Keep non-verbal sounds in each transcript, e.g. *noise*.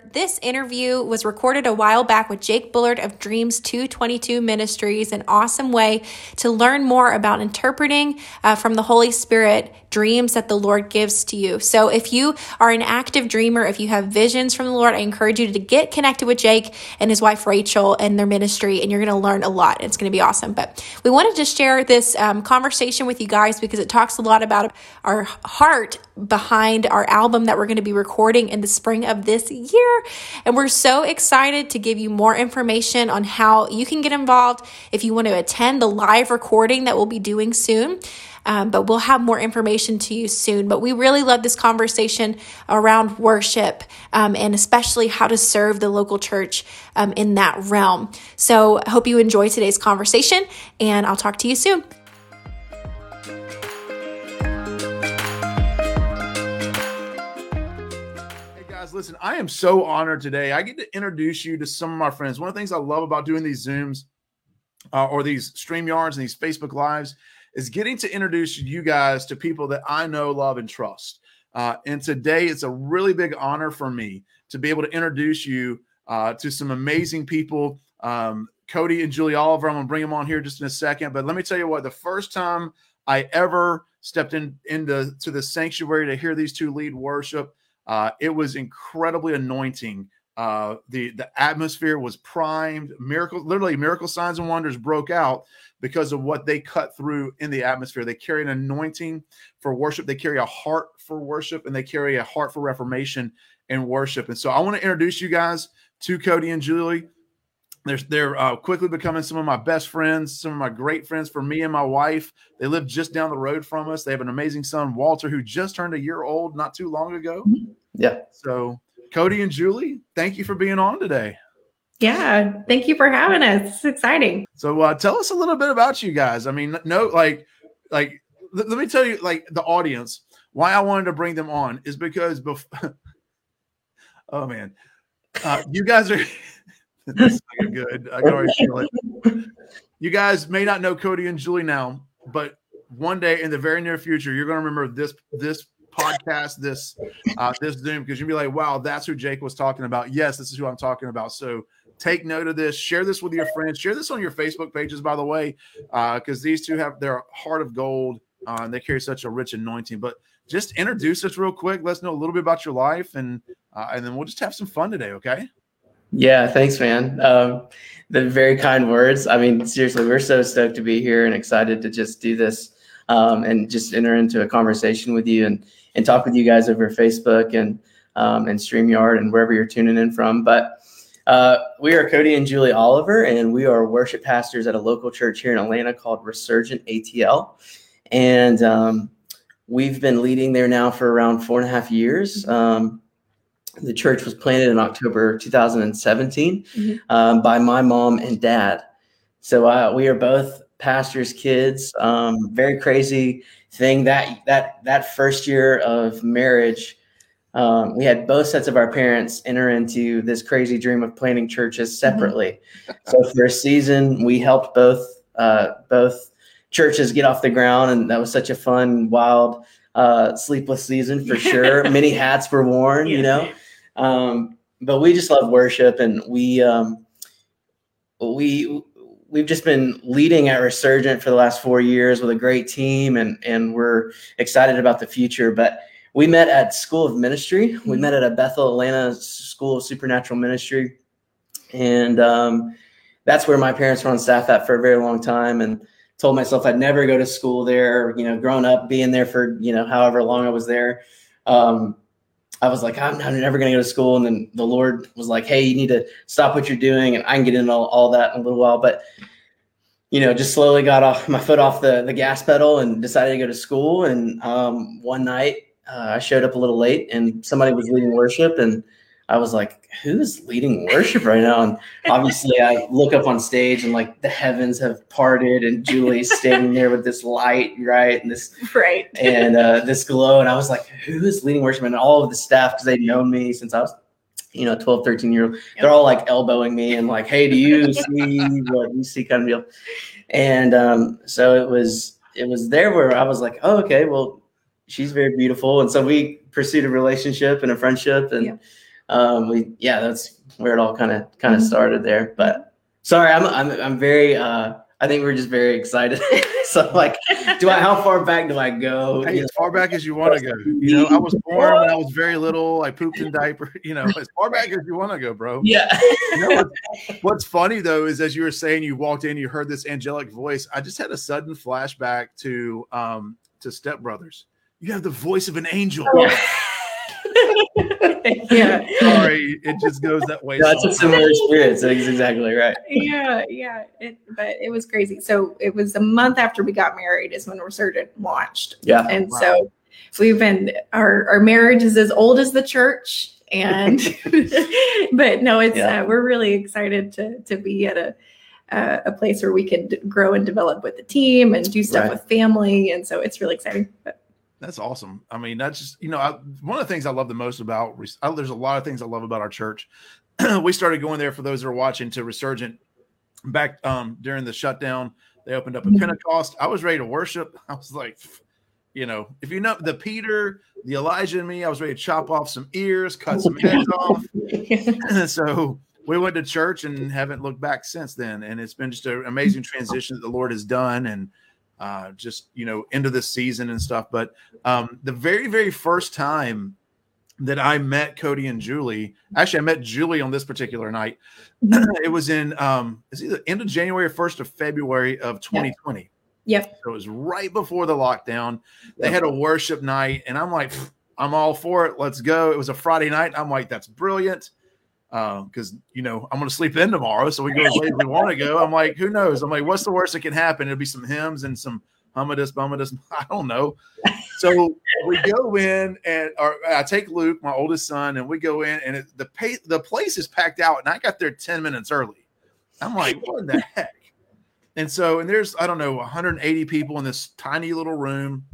here. This interview was recorded a while back with Jake Bullard of Dreams 222 Ministries, an awesome way to learn more about interpreting uh, from the Holy Spirit dreams that the Lord gives to you. So if you are an active dreamer, if you have visions from the Lord, I encourage you to get connected with Jake and his wife Rachel and their ministry, and you're going to learn a lot. It's going to be awesome. But we wanted to share this um, conversation with you guys because it talks a lot about our heart behind our album that we're going to be recording in the spring of this year. And we're so excited to give you more information on how you can get involved if you want to attend the live recording that we'll be doing soon. Um, but we'll have more information to you soon. But we really love this conversation around worship um, and especially how to serve the local church um, in that realm. So I hope you enjoy today's conversation, and I'll talk to you soon. Listen, I am so honored today. I get to introduce you to some of my friends. One of the things I love about doing these Zooms uh, or these StreamYards and these Facebook Lives is getting to introduce you guys to people that I know, love, and trust. Uh, and today it's a really big honor for me to be able to introduce you uh, to some amazing people. Um, Cody and Julie Oliver, I'm going to bring them on here just in a second. But let me tell you what, the first time I ever stepped in into to the sanctuary to hear these two lead worship, uh, it was incredibly anointing. Uh, the the atmosphere was primed. Miracles, literally, miracle signs and wonders broke out because of what they cut through in the atmosphere. They carry an anointing for worship. They carry a heart for worship, and they carry a heart for reformation and worship. And so, I want to introduce you guys to Cody and Julie. They're, they're uh, quickly becoming some of my best friends, some of my great friends for me and my wife. They live just down the road from us. They have an amazing son, Walter, who just turned a year old not too long ago. Mm-hmm. Yeah. So, Cody and Julie, thank you for being on today. Yeah, thank you for having us. It's exciting. So, uh, tell us a little bit about you guys. I mean, no, like, like, let, let me tell you, like, the audience, why I wanted to bring them on is because before. *laughs* oh man, uh, you guys are. *laughs* *laughs* this is good. I can already feel it. You guys may not know Cody and Julie now, but one day in the very near future, you're going to remember this this podcast, this uh, this Zoom, because you'll be like, "Wow, that's who Jake was talking about." Yes, this is who I'm talking about. So take note of this. Share this with your friends. Share this on your Facebook pages, by the way, because uh, these two have their heart of gold uh, and they carry such a rich anointing. But just introduce us real quick. Let's know a little bit about your life, and uh, and then we'll just have some fun today. Okay. Yeah, thanks, man. Um, the very kind words. I mean, seriously, we're so stoked to be here and excited to just do this um, and just enter into a conversation with you and and talk with you guys over Facebook and um, and Streamyard and wherever you're tuning in from. But uh, we are Cody and Julie Oliver, and we are worship pastors at a local church here in Atlanta called Resurgent ATL, and um, we've been leading there now for around four and a half years. Um, the church was planted in October 2017 mm-hmm. um, by my mom and dad. So uh, we are both pastors' kids. Um, very crazy thing that that that first year of marriage, um, we had both sets of our parents enter into this crazy dream of planting churches mm-hmm. separately. Mm-hmm. so for a season, we helped both uh, both churches get off the ground, and that was such a fun, wild, uh, sleepless season for sure. *laughs* Many hats were worn, you know. Um, but we just love worship, and we um, we we've just been leading at Resurgent for the last four years with a great team, and and we're excited about the future. But we met at School of Ministry. We mm-hmm. met at a Bethel Atlanta School of Supernatural Ministry, and um, that's where my parents were on staff at for a very long time. And told myself I'd never go to school there. You know, growing up, being there for you know however long I was there. Um, I was like, I'm, I'm never going to go to school. And then the Lord was like, Hey, you need to stop what you're doing. And I can get into all, all that in a little while. But, you know, just slowly got off my foot off the, the gas pedal and decided to go to school. And um, one night uh, I showed up a little late and somebody was leading worship. And I was like, who's leading worship right now? And obviously, I look up on stage and like the heavens have parted, and Julie's standing there with this light, right? And this, right. And uh, this glow. And I was like, who is leading worship? And all of the staff, because they'd known me since I was, you know, 12, 13 year old, they're all like elbowing me and like, hey, do you *laughs* see what you see kind of deal? And um, so it was, it was there where I was like, oh, okay, well, she's very beautiful, and so we pursued a relationship and a friendship, and Yeah. Um, we yeah, that's where it all kind of kind of Mhm. started there. But sorry, I'm I'm I'm very uh, I think we're just very excited. *laughs* so like, do I how far back do I go? Hey, You as far back as you want to go. You *laughs* know, I was born when I was very *laughs* little. I pooped in diaper. You know, as far back as you want to go, bro. yeah. You know what's, what's funny though is as you were saying, you walked in, you heard this angelic voice. I just had a sudden flashback to um to Step Brothers. You have the voice of an angel. *laughs* yeah. Sorry, it just goes that way. That's a similar spirit. So that's exactly right. yeah, yeah. It, but it was crazy. So it was a month after we got married is when Resurgent launched. Yeah. And Wow. so we've been our our marriage is as old as the church. And *laughs* *laughs* but no, it's Yeah. uh, we're really excited to to be at a uh, a place where we can grow and develop with the team and do stuff Right. with family, and so it's really exciting. But That's awesome. I mean, that's just you know I, one of the things I love the most about. I, there's a lot of things I love about our church. *clears throat* we started going there for those that are watching to Resurgent back um, during the shutdown. They opened up a Mhm. Pentecost. I was ready to worship. *laughs* I was like, you know, if you know the Peter, the Elijah in me, I was ready to chop off some ears, cut some heads *laughs* off. *laughs* so we went to church and haven't looked back since then. And it's been just an amazing transition that the Lord has done and uh, just, you know, into the season and stuff. But um, the very, very first time that I met Cody and Julie, actually, I met Julie on this particular night. *clears throat* it was in, um, it's either end of January or 1st of February of 2020. Yep. So it was right before the lockdown. They had a worship night, and I'm like, I'm all for it. Let's go. It was a Friday night. I'm like, that's brilliant. Because you know, I'm gonna sleep in tomorrow, so we go as late as we want to go. I'm like, who knows? I'm like, what's the worst that can happen? It'll be some hymns and some humidus, bumidus. *laughs* I don't know. So we go in, and or I take Luke, my oldest son, and we go in, and it, the pay, the place is packed out, and I got there 10 minutes early. I'm like, what in the heck? And so, and there's, I don't know, 180 people in this tiny little room.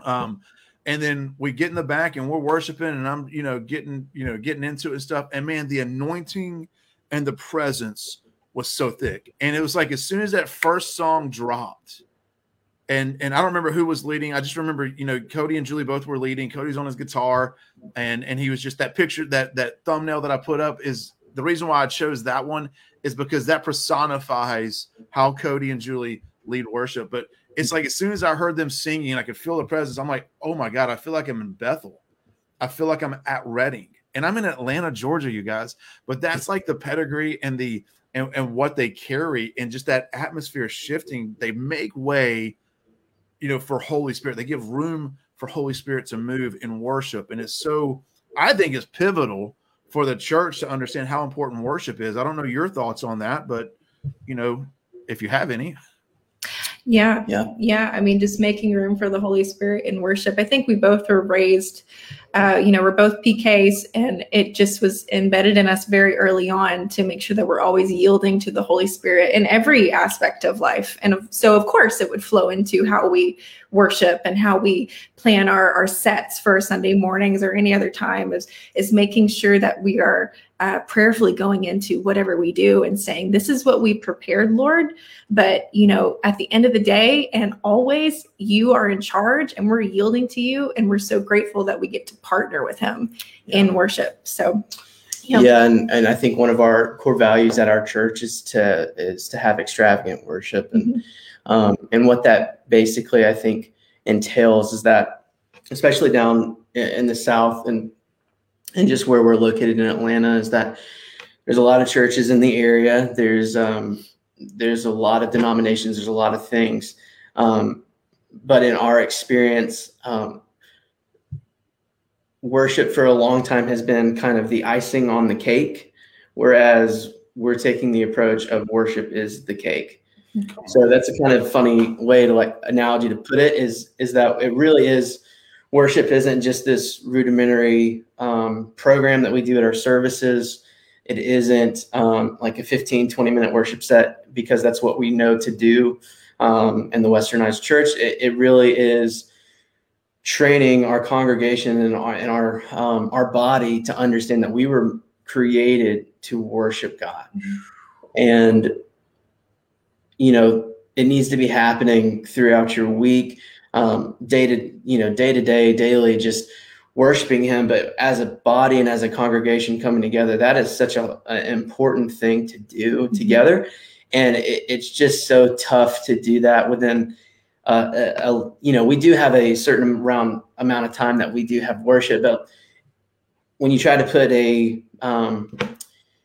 Um, and then we get in the back and we're worshiping, and I'm, you know, getting, you know, getting into it and stuff. And man, the anointing and the presence was so thick. And it was like as soon as that first song dropped, and and I don't remember who was leading. I just remember, you know, Cody and Julie both were leading. Cody's on his guitar, and and he was just that picture, that that thumbnail that I put up is the reason why I chose that one is because that personifies how Cody and Julie lead worship. But it's like as soon as I heard them singing I could feel the presence, I'm like, oh my God, I feel like I'm in Bethel. I feel like I'm at Redding. And I'm in Atlanta, Georgia, you guys. But that's like the pedigree and the and, and what they carry and just that atmosphere shifting. They make way, you know, for Holy Spirit. They give room for Holy Spirit to move in worship. And it's so I think it's pivotal for the church to understand how important worship is. I don't know your thoughts on that, but you know, if you have any. Yeah. Yeah. Yeah. I mean, just making room for the Holy Spirit in worship. I think we both were raised, uh, you know, we're both PKs, and it just was embedded in us very early on to make sure that we're always yielding to the Holy Spirit in every aspect of life. And so, of course, it would flow into how we worship and how we plan our, our sets for Sunday mornings or any other time is, is making sure that we are uh, prayerfully going into whatever we do and saying, This is what we prepared, Lord. But, you know, at the end of the day and always, you are in charge and we're yielding to you. And we're so grateful that we get to partner with Him in worship. So, Yeah, Yeah. and, and I think one of our core values at our church is to is to have extravagant worship, and um, and what that basically I think entails is that, especially down in the South and and just where we're located in Atlanta, is that there's a lot of churches in the area. There's um, there's a lot of denominations. There's a lot of things, um, but in our experience, um, worship for a long time has been kind of the icing on the cake, whereas we're taking the approach of worship is the cake. So that's a kind of funny way to like analogy to put it is is that it really is worship isn't just this rudimentary um, program that we do at our services. It isn't um, like a 15, 20 minute worship set because that's what we know to do um, in the westernized church. It, it really is training our congregation and our and our um, our body to understand that we were created to worship God, and you know it needs to be happening throughout your week. Um, day to you know day to day, daily, just worshiping Him. But as a body and as a congregation coming together, that is such a, an important thing to do mm-hmm. together, and it, it's just so tough to do that within. Uh, a, a, you know, we do have a certain round amount of time that we do have worship, but when you try to put a um,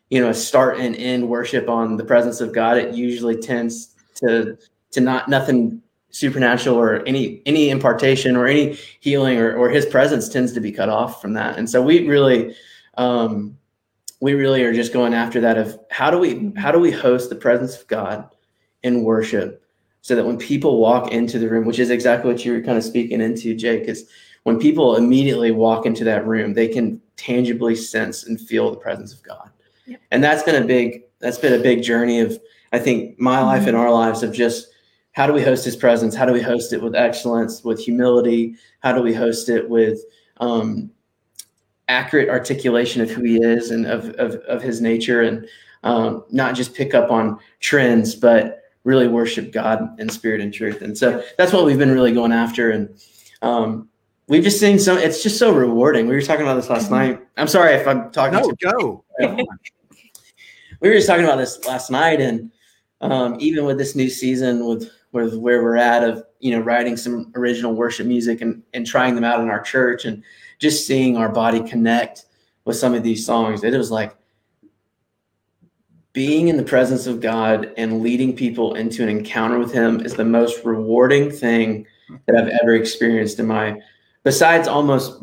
you know a start and end worship on the presence of God, it usually tends to to not nothing supernatural or any any impartation or any healing or, or his presence tends to be cut off from that. And so we really um we really are just going after that of how do we how do we host the presence of god in worship so that when people walk into the room which is exactly what you were kind of speaking into jake is when people immediately walk into that room they can tangibly sense and feel the presence of god. And that's been a big that's been a big journey of i think my life mm-hmm. and our lives of just how do we host his presence? How do we host it with excellence, with humility? How do we host it with um, accurate articulation of who he is and of, of, of his nature and um, not just pick up on trends, but really worship God in spirit and truth. And so that's what we've been really going after. And um, we've just seen some, it's just so rewarding. We were talking about this last night. I'm sorry if I'm talking. No, go. *laughs* we were just talking about this last night. And um, even with this new season with with where we're at of you know writing some original worship music and and trying them out in our church and just seeing our body connect with some of these songs. It was like being in the presence of God and leading people into an encounter with him is the most rewarding thing that I've ever experienced in my besides almost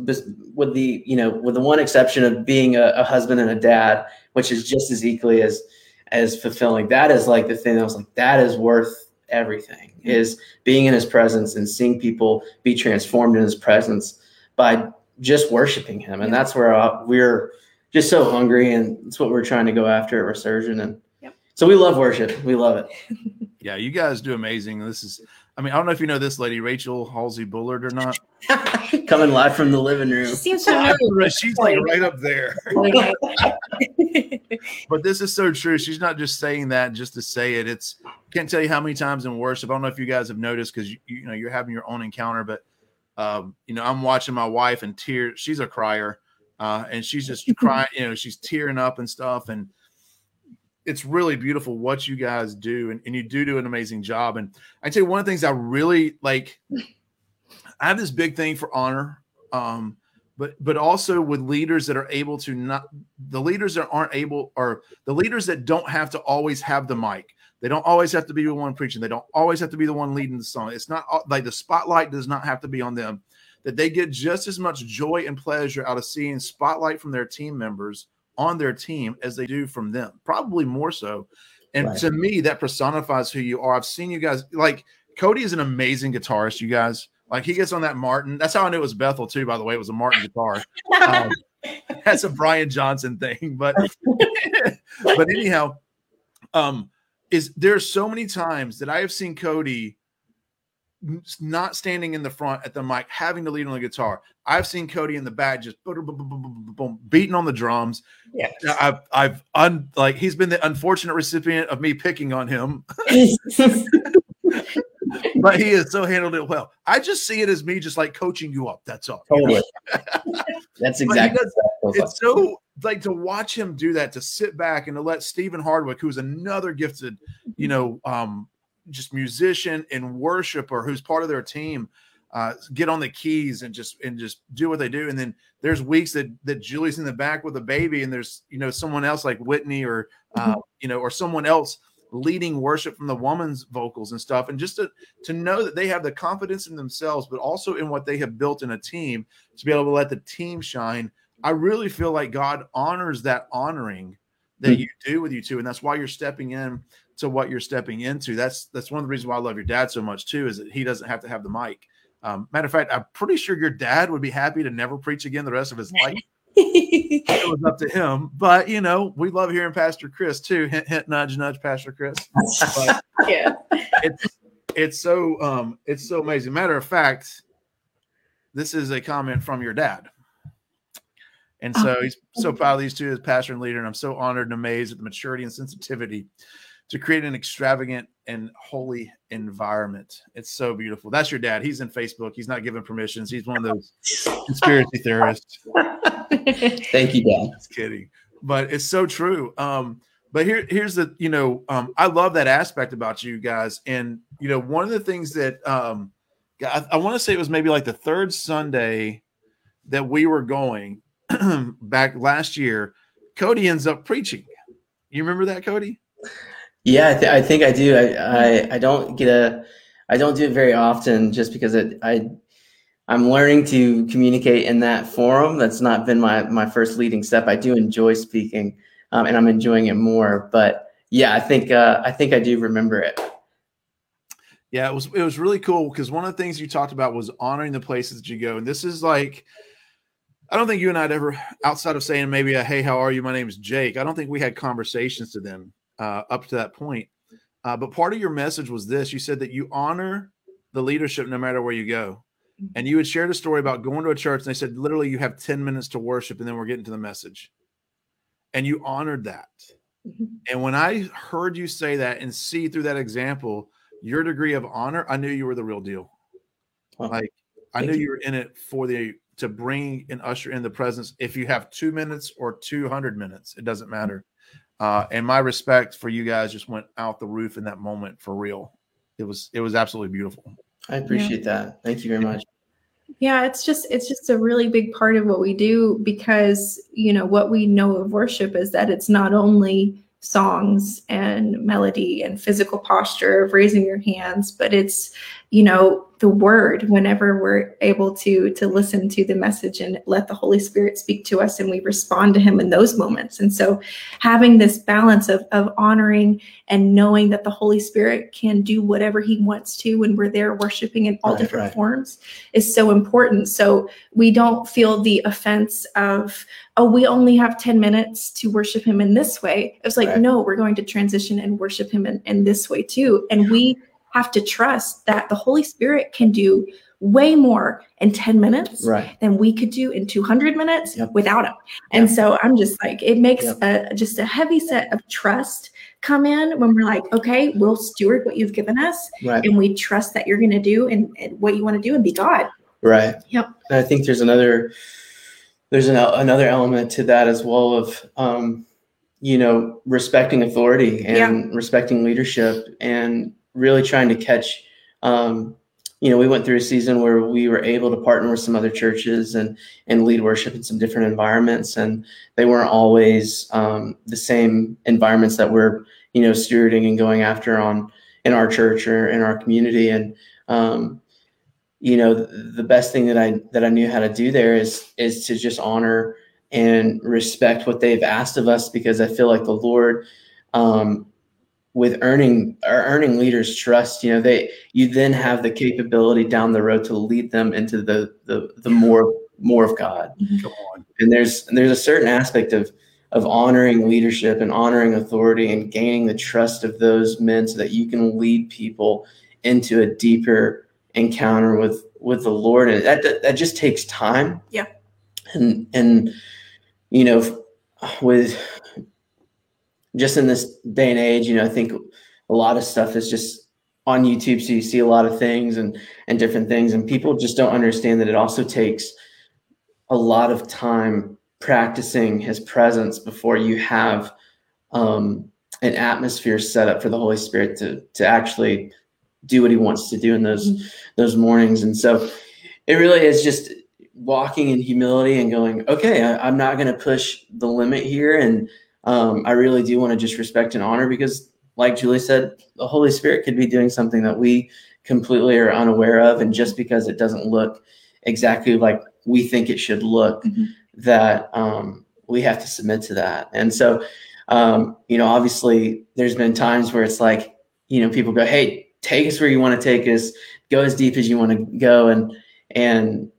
with the you know with the one exception of being a, a husband and a dad which is just as equally as as fulfilling. That is like the thing that was like that is worth everything is being in his presence and seeing people be transformed in his presence by just worshiping him and that's where uh, we're just so hungry and it's what we're trying to go after at resurgent and yep. so we love worship we love it *laughs* yeah you guys do amazing this is I mean, I don't know if you know this lady, Rachel Halsey Bullard, or not. *laughs* Coming live from the living room. She seems familiar. She's like right up there. *laughs* but this is so true. She's not just saying that just to say it. It's can't tell you how many times in worship. I don't know if you guys have noticed because you, you know you're having your own encounter, but um, you know I'm watching my wife and tears. She's a crier, uh, and she's just *laughs* crying. You know, she's tearing up and stuff, and it's really beautiful what you guys do, and, and you do do an amazing job. And I tell you, one of the things I really like, I have this big thing for honor, um, but but also with leaders that are able to not the leaders that aren't able or the leaders that don't have to always have the mic. They don't always have to be the one preaching. They don't always have to be the one leading the song. It's not like the spotlight does not have to be on them. That they get just as much joy and pleasure out of seeing spotlight from their team members on their team as they do from them, probably more so. And right. to me, that personifies who you are. I've seen you guys like Cody is an amazing guitarist, you guys. Like he gets on that Martin. That's how I knew it was Bethel too, by the way. It was a Martin guitar. *laughs* Um, that's a Brian Johnson thing. But *laughs* but anyhow, um, is there's so many times that I have seen Cody not standing in the front at the mic, having to lead on the guitar. I've seen Cody in the back just boom, boom, boom, boom, beating on the drums. Yeah, I've I've un, like he's been the unfortunate recipient of me picking on him. *laughs* *laughs* but he has so handled it well. I just see it as me just like coaching you up. That's all. Totally. *laughs* That's exactly. Does, it's so like to watch him do that, to sit back and to let Stephen Hardwick, who's another gifted, you know, um, just musician and worshiper who's part of their team uh, get on the keys and just and just do what they do. And then there's weeks that that Julie's in the back with a baby, and there's you know someone else like Whitney or uh, mm-hmm. you know or someone else leading worship from the woman's vocals and stuff. And just to to know that they have the confidence in themselves, but also in what they have built in a team to be able to let the team shine. I really feel like God honors that honoring that mm-hmm. you do with you two, and that's why you're stepping in to what you're stepping into. That's that's one of the reasons why I love your dad so much too, is that he doesn't have to have the mic. Um, matter of fact, I'm pretty sure your dad would be happy to never preach again the rest of his life. *laughs* it was up to him, but you know, we love hearing Pastor Chris too. Hint, hint, nudge, nudge, Pastor Chris. But *laughs* yeah, it's it's so um it's so amazing. Matter of fact, this is a comment from your dad. And so he's so proud of these two as pastor and leader. And I'm so honored and amazed at the maturity and sensitivity to create an extravagant and holy environment. It's so beautiful. That's your dad. He's in Facebook. He's not giving permissions. He's one of those conspiracy theorists. *laughs* *laughs* Thank you, Dad. Just kidding. But it's so true. Um, but here, here's the, you know, um, I love that aspect about you guys. And, you know, one of the things that um, I, I want to say it was maybe like the third Sunday that we were going *clears throat* back last year, Cody ends up preaching. You remember that, Cody? Yeah, I, th- I think I do. I, I I don't get a I don't do it very often just because it, I I'm learning to communicate in that forum. That's not been my my first leading step. I do enjoy speaking, um, and I'm enjoying it more. But yeah, I think uh, I think I do remember it. Yeah, it was it was really cool because one of the things you talked about was honoring the places that you go, and this is like. I don't think you and I'd ever, outside of saying maybe a "Hey, how are you? My name is Jake." I don't think we had conversations to them uh, up to that point. Uh, but part of your message was this: you said that you honor the leadership no matter where you go, and you had shared a story about going to a church, and they said literally you have ten minutes to worship, and then we're getting to the message, and you honored that. Mm-hmm. And when I heard you say that and see through that example your degree of honor, I knew you were the real deal. Well, Like I thank knew you. you were in it for the to bring and usher in the presence. If you have two minutes or two hundred minutes, it doesn't matter. Uh, and my respect for you guys just went out the roof in that moment for real. It was it was absolutely beautiful. I appreciate that. Thank you very much. Yeah, it's just it's just a really big part of what we do because you know what we know of worship is that it's not only songs and melody and physical posture of raising your hands, but it's you know the word whenever we're able to to listen to the message and let the Holy Spirit speak to us and we respond to him in those moments. And so having this balance of of honoring and knowing that the Holy Spirit can do whatever he wants to when we're there worshiping in all Right, different right. forms is so important. So we don't feel the offense of, oh, we only have 10 minutes to worship him in this way. It was like, Right. no, we're going to transition and worship him in, in this way too. And we have to trust that the Holy Spirit can do way more in 10 minutes Right. than we could do in 200 minutes Yep. without him. And so I'm just like, it makes Yep. a, just a heavy set of trust come in when we're like, okay, we'll steward what you've given us Right. and we trust that you're going to do and, and what you want to do and be God. Right. Yep. And I think there's another there's an, another element to that as well of um, you know respecting authority and respecting leadership and really trying to catch um, you know we went through a season where we were able to partner with some other churches and and lead worship in some different environments and they weren't always um, the same environments that we're you know stewarding and going after on in our church or in our community. And um, you know the, best thing that i that i knew how to do there is is to just honor and respect what they've asked of us because i feel like the lord um with earning or earning leaders trust you know they you then have the capability down the road to lead them into the the, the more more of god. Mm-hmm. Come on. and there's and there's a certain aspect of of honoring leadership and honoring authority and gaining the trust of those men so that you can lead people into a deeper encounter with with the lord. And that that, that just takes time. Yeah. and and you know with just in this day and age you know i think a lot of stuff is just on youtube so you see a lot of things and and different things and people just don't understand that it also takes a lot of time practicing his presence before you have um, an atmosphere set up for the Holy Spirit to to actually do what he wants to do in those those mornings. And so it really is just walking in humility and going, okay, I, I'm not going to push the limit here, and um, I really do want to just respect and honor because, like Julie said, the Holy Spirit could be doing something that we completely are unaware of, and just because it doesn't look exactly like we think it should look Mhm. that um, we have to submit to that. And so um, you know obviously there's been times where it's like you know people go hey take us where you want to take us. Go as deep as you want to go. And and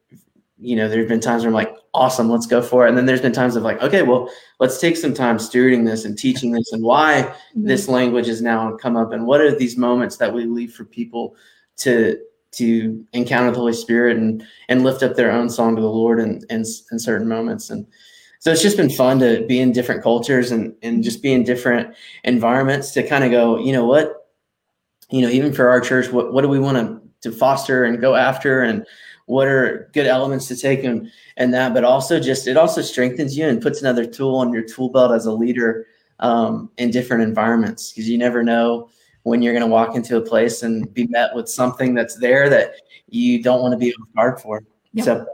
you know there's been times where i'm like awesome let's go for it. And then there's been times of like okay well let's take some time stewarding this and teaching this and why mm-hmm. this language has now come up and what are these moments that we leave for people to to encounter the holy spirit and and lift up their own song to the lord in in, in certain moments. And so it's just been fun to be in different cultures and and just be in different environments to kind of go, you know what, you know, even for our church, what what do we want to to foster and go after? And what are good elements to take and and that but also just it also strengthens you and puts another tool on your tool belt as a leader um, in different environments because you never know when you're going to walk into a place and be met with something that's there that you don't want to be on guard for. Yep. so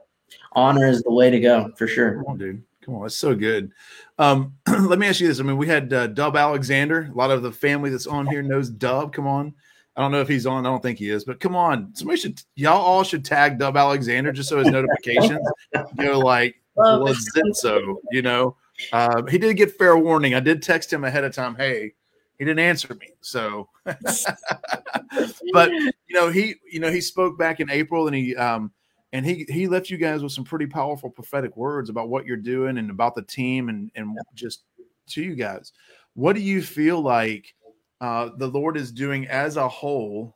honor is the way to go for sure. Come on dude. Come on that's so good. Um, *clears throat* let me ask you this. I mean we had uh, dub alexander. A lot of the family that's on here knows dub. Come on I don't know if he's on. I don't think he is, but come on, somebody should y'all all should tag Dub Alexander just so his notifications *laughs* know like so you know. Uh, he did get fair warning. I did text him ahead of time. Hey, he didn't answer me. So, *laughs* but you know he you know he spoke back in April and he um and he he left you guys with some pretty powerful prophetic words about what you're doing and about the team and and just to you guys. What do you feel like? Uh, the Lord is doing as a whole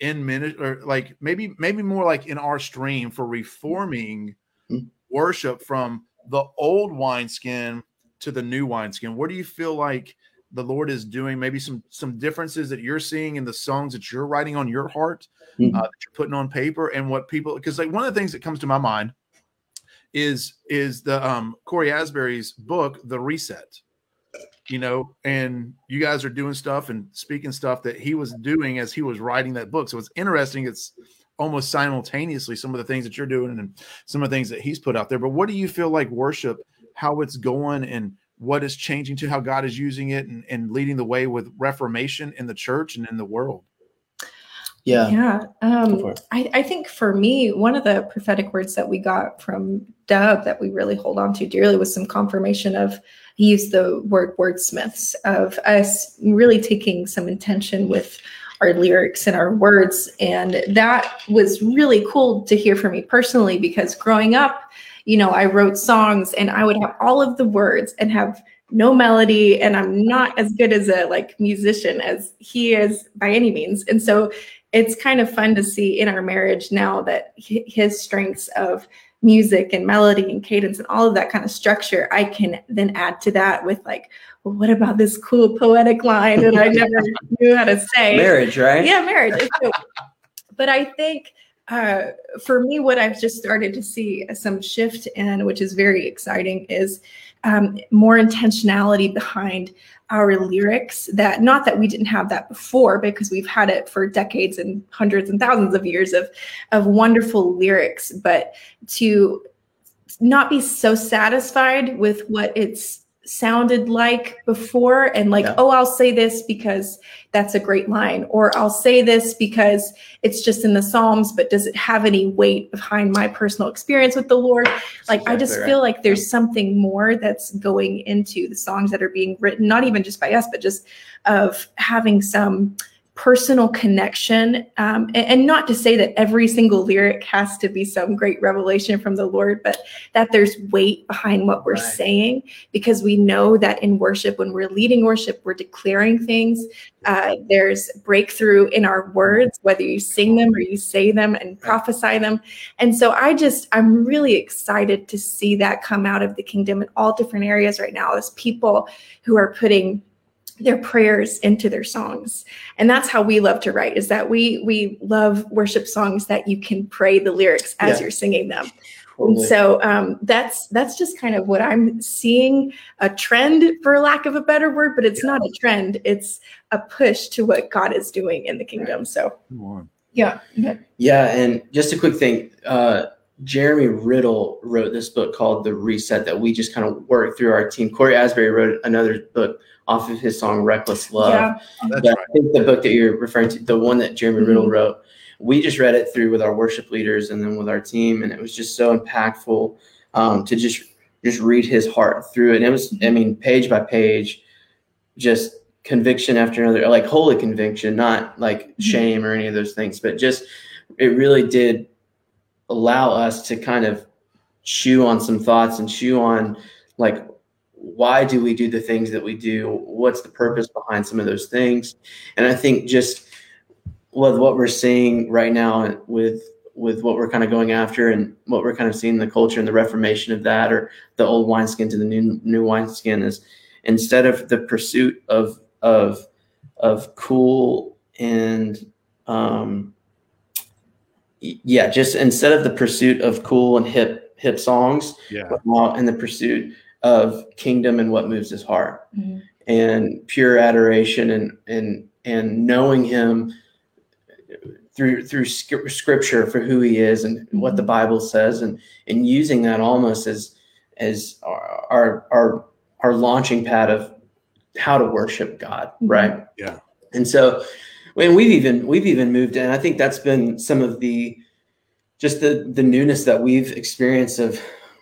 in minute or like maybe maybe more like in our stream for reforming mm-hmm. worship from the old wineskin to the new wineskin. What do you feel like the Lord is doing? Maybe some some differences that you're seeing in the songs that you're writing on your heart, mm-hmm. uh, that you're putting on paper, and what people because like one of the things that comes to my mind is is the um Cory Asbury's book, The Reset you know, and you guys are doing stuff and speaking stuff that he was doing as he was writing that book. So it's interesting. It's almost simultaneously some of the things that you're doing and some of the things that he's put out there. But what do you feel like worship, how it's going and what is changing to how God is using it and, and leading the way with reformation in the church and in the world? Yeah. Yeah. Um, I, I think for me, one of the prophetic words that we got from Dub that we really hold on to dearly was some confirmation of he used the word wordsmiths of us really taking some intention with our lyrics and our words. And that was really cool to hear from me personally because growing up, you know, I wrote songs and I would have all of the words and have no melody and I'm not as good as a like musician as he is by any means. And so it's kind of fun to see in our marriage now that his strengths of music and melody and cadence and all of that kind of structure, I can then add to that with like, well, what about this cool poetic line that I *laughs* never knew how to say? Marriage, right? Yeah, marriage. but I think uh, for me, what I've just started to see some shift in, which is very exciting, is um, more intentionality behind our lyrics that not that we didn't have that before because we've had it for decades and hundreds and thousands of years of of wonderful lyrics but to not be so satisfied with what it's sounded like before and like yeah. oh i'll say this because that's a great line or i'll say this because it's just in the psalms but does it have any weight behind my personal experience with the lord like exactly i just right. feel like there's something more that's going into the songs that are being written not even just by us but just of having some personal connection. Um, and, and, not to say that every single lyric has to be some great revelation from the Lord, but that there's weight behind what we're right. saying because we know that in worship, when we're leading worship, we're declaring things. Uh, there's breakthrough in our words, whether you sing them or you say them and prophesy them. And so I just, I'm really excited to see that come out of the kingdom in all different areas right now as people who are putting their prayers into their songs. And that's how we love to write is that we we love worship songs that you can pray the lyrics as yeah. you're singing them. Totally. and so um, that's that's just kind of what i'm seeing a trend for lack of a better word but it's yeah. not a trend. It's a push to what god is doing in the kingdom. So yeah yeah and just a quick thing uh, Jeremy Riddle wrote this book called The Reset that we just kind of worked through our team. Cory Asbury wrote another book off of his song Reckless Love. Yeah, that's right. I think the book that you're referring to, the one that Jeremy mm-hmm. Riddle wrote, we just read it through with our worship leaders and then with our team, and it was just so impactful um, to just just read his heart through it. And it was, I mean, page by page, just conviction after another, like holy conviction, not like mm-hmm. shame or any of those things, but just it really did allow us to kind of chew on some thoughts and chew on like why do we do the things that we do? What's the purpose behind some of those things? And I think just with what we're seeing right now with with what we're kind of going after and what we're kind of seeing in the culture and the reformation of that or the old wineskin to the new new wineskin is instead of the pursuit of of of cool and um yeah just instead of the pursuit of cool and hip hip songs Yeah. and the pursuit of kingdom and what moves his heart Mhm. and pure adoration and and and knowing him through through scripture for who he is and what the bible says and and using that almost as as our our our, our launching pad of how to worship god right Yeah. and so when we've even we've even moved and i think that's been some of the just the the newness that we've experienced of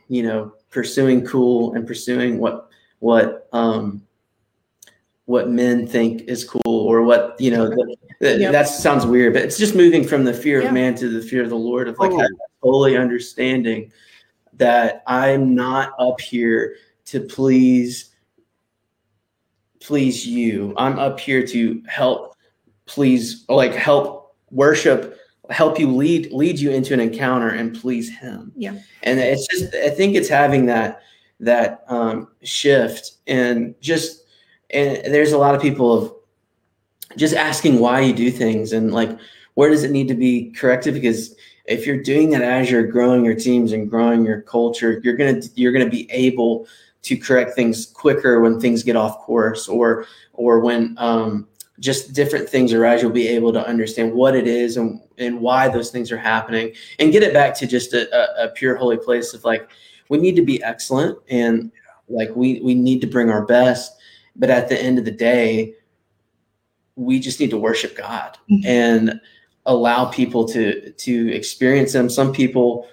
you know pursuing cool and pursuing what what um what men think is cool or what you know the, the- Yep. that sounds weird but it's just moving from the fear Yeah. of man to the fear of the lord of like Oh. fully understanding that i'm not up here to please please you i'm up here to help please like help worship help you lead lead you into an encounter and please him Yeah. and it's just i think it's having that that um shift and just and there's a lot of people of just asking why you do things and like where does it need to be corrected because if you're doing that as you're growing your teams and growing your culture you're gonna you're gonna be able to correct things quicker when things get off course or or when um just different things arise you'll be able to understand what it is and and why those things are happening and get it back to just a, a, pure holy place of like we need to be excellent and like we we need to bring our best but at the end of the day we just need to worship god Mhm. and allow people to to experience him some people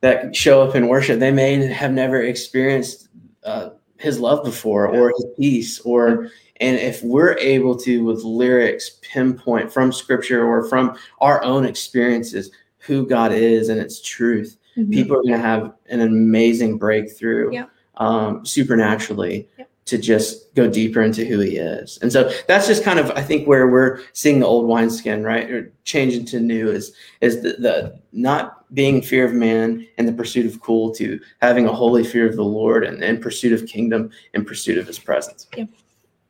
that show up in worship they may have never experienced uh, his love before or his peace or and if we're able to with lyrics pinpoint from scripture or from our own experiences who god is and its truth Mhm. people are going to have an amazing breakthrough Yeah. um, supernaturally Yeah. to just go deeper into who he is and so that's just kind of i think where we're seeing the old wineskin right or changing to new is is the, the not being fear of man and the pursuit of cool to having a holy fear of the lord and, and pursuit of kingdom and pursuit of his presence Yeah,